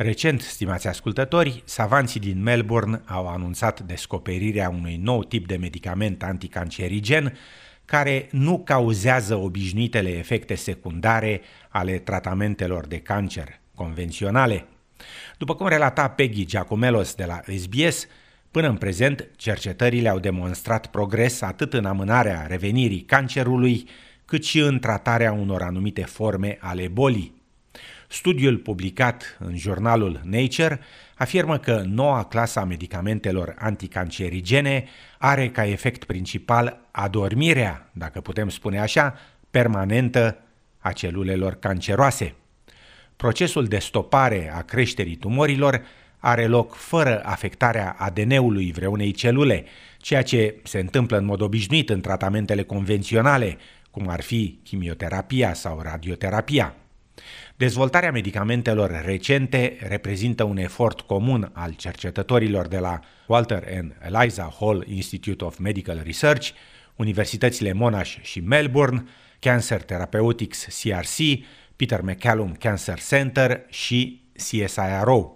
Recent, stimați ascultători, savanții din Melbourne au anunțat descoperirea unui nou tip de medicament anticancerigen care nu cauzează obișnuitele efecte secundare ale tratamentelor de cancer convenționale. După cum relata Peggy Giacomelos de la SBS, până în prezent, cercetările au demonstrat progres atât în amânarea revenirii cancerului, cât și în tratarea unor anumite forme ale bolii. Studiul publicat în jurnalul Nature afirmă că noua clasă a medicamentelor anticancerigene are ca efect principal adormirea, dacă putem spune așa, permanentă a celulelor canceroase. Procesul de stopare a creșterii tumorilor are loc fără afectarea ADN-ului vreunei celule, ceea ce se întâmplă în mod obișnuit în tratamentele convenționale, cum ar fi chimioterapia sau radioterapia. Dezvoltarea medicamentelor recente reprezintă un efort comun al cercetătorilor de la Walter and Eliza Hall Institute of Medical Research, universitățile Monash și Melbourne, Cancer Therapeutics CRC, Peter McCallum Cancer Center și CSIRO.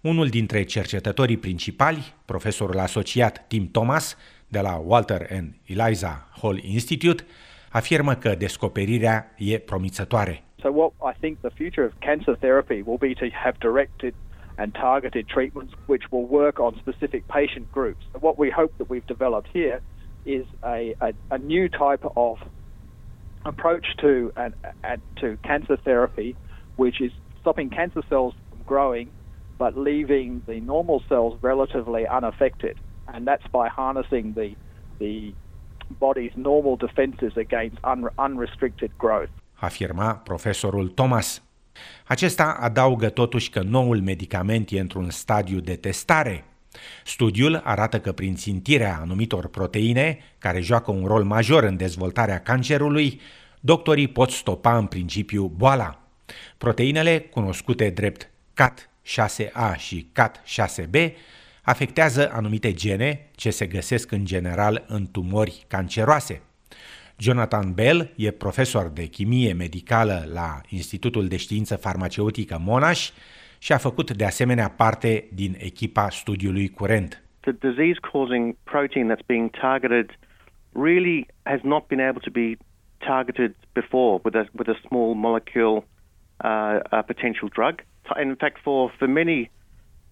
Unul dintre cercetătorii principali, profesorul asociat Tim Thomas de la Walter and Eliza Hall Institute, afirmă că descoperirea e promițătoare. So what I think the future of cancer therapy will be to have directed and targeted treatments which will work on specific patient groups. What we hope that we've developed here is a, a, a new type of approach to and, to cancer therapy, which is stopping cancer cells from growing, but leaving the normal cells relatively unaffected, and that's by harnessing the the body's normal defenses against un, unrestricted growth. Afirma profesorul Thomas. Acesta adaugă totuși că noul medicament e într-un stadiu de testare. Studiul arată că prin țintirea anumitor proteine, care joacă un rol major în dezvoltarea cancerului, doctorii pot stopa în principiu boala. Proteinele, cunoscute drept CAT6A și CAT6B, afectează anumite gene ce se găsesc în general în tumori canceroase. Jonathan Bell e profesor de chimie medicală la Institutul de Știință Farmaceutică Monash și a făcut de asemenea parte din echipa studiului curent. The disease causing protein that's being targeted really has not been able to be targeted before with a with a small molecule uh, a potential drug. In fact, for for many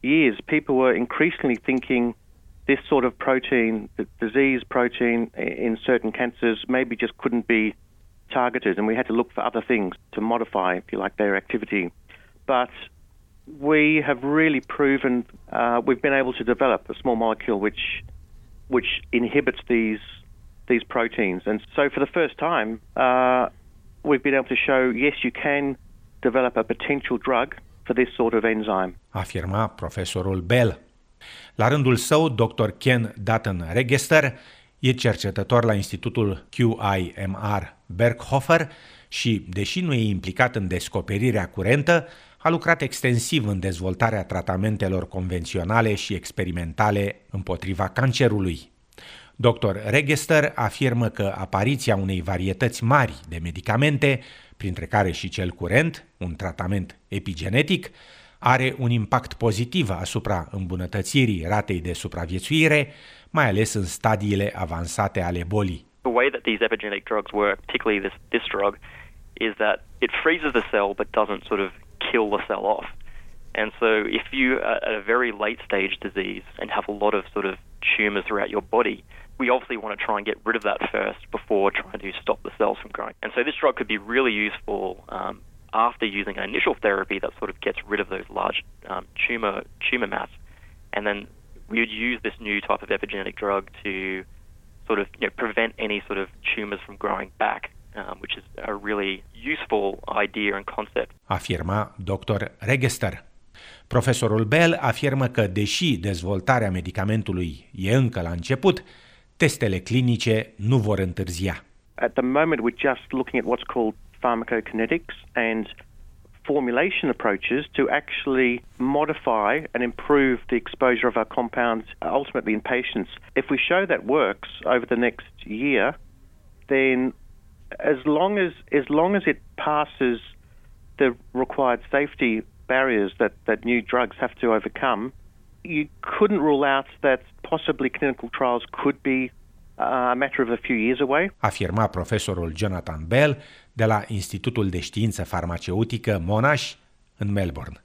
years, people were increasingly thinking this sort of protein, the disease protein in certain cancers, maybe just couldn't be targeted, and we had to look for other things to modify, if you like, their activity. But we have really proven uh, we've been able to develop a small molecule which which inhibits these these proteins, and so for the first time, uh, we've been able to show yes, you can develop a potential drug for this sort of enzyme. Afirma profesorul Baell. La rândul său, dr. Ken Dutton Register e cercetător la Institutul QIMR Berghofer și, deși nu e implicat în descoperirea curentă, a lucrat extensiv în dezvoltarea tratamentelor convenționale și experimentale împotriva cancerului. Dr. Register afirmă că apariția unei varietăți mari de medicamente, printre care și cel curent, un tratament epigenetic, are un impact pozitiv asupra îmbunătățirii ratei de supraviețuire, mai ales în stadiile avansate ale bolii. The way that these epigenetic drugs work, particularly this, this drug, is that it freezes the cell but doesn't sort of kill the cell off. And so if you are at a very late stage disease and have a lot of sort of tumors throughout your body, we obviously want to try and get rid of that first before trying to stop the cells from growing. And so this drug could be really useful um, after using an initial therapy that sort of gets rid of those large um, tumor tumor mass, and then we would use this new type of epigenetic drug to sort of you know, prevent any sort of tumors from growing back, um, which is a really useful idea and concept. Afirma Dr. Regester. Profesorul Baell afirmă că, deși dezvoltarea medicamentului e încă la început, testele clinice nu vor întârzia. At the moment we're just looking at what's called pharmacokinetics and formulation approaches to actually modify and improve the exposure of our compounds ultimately in patients. If we show that works over the next year, then as long as as long as it passes the required safety barriers that, that new drugs have to overcome, you couldn't rule out that possibly clinical trials could be uh, a matter of a few years away. Afirma profesorul Jonathan Baell de la Institutul de Știință Farmaceutică Monash în Melbourne.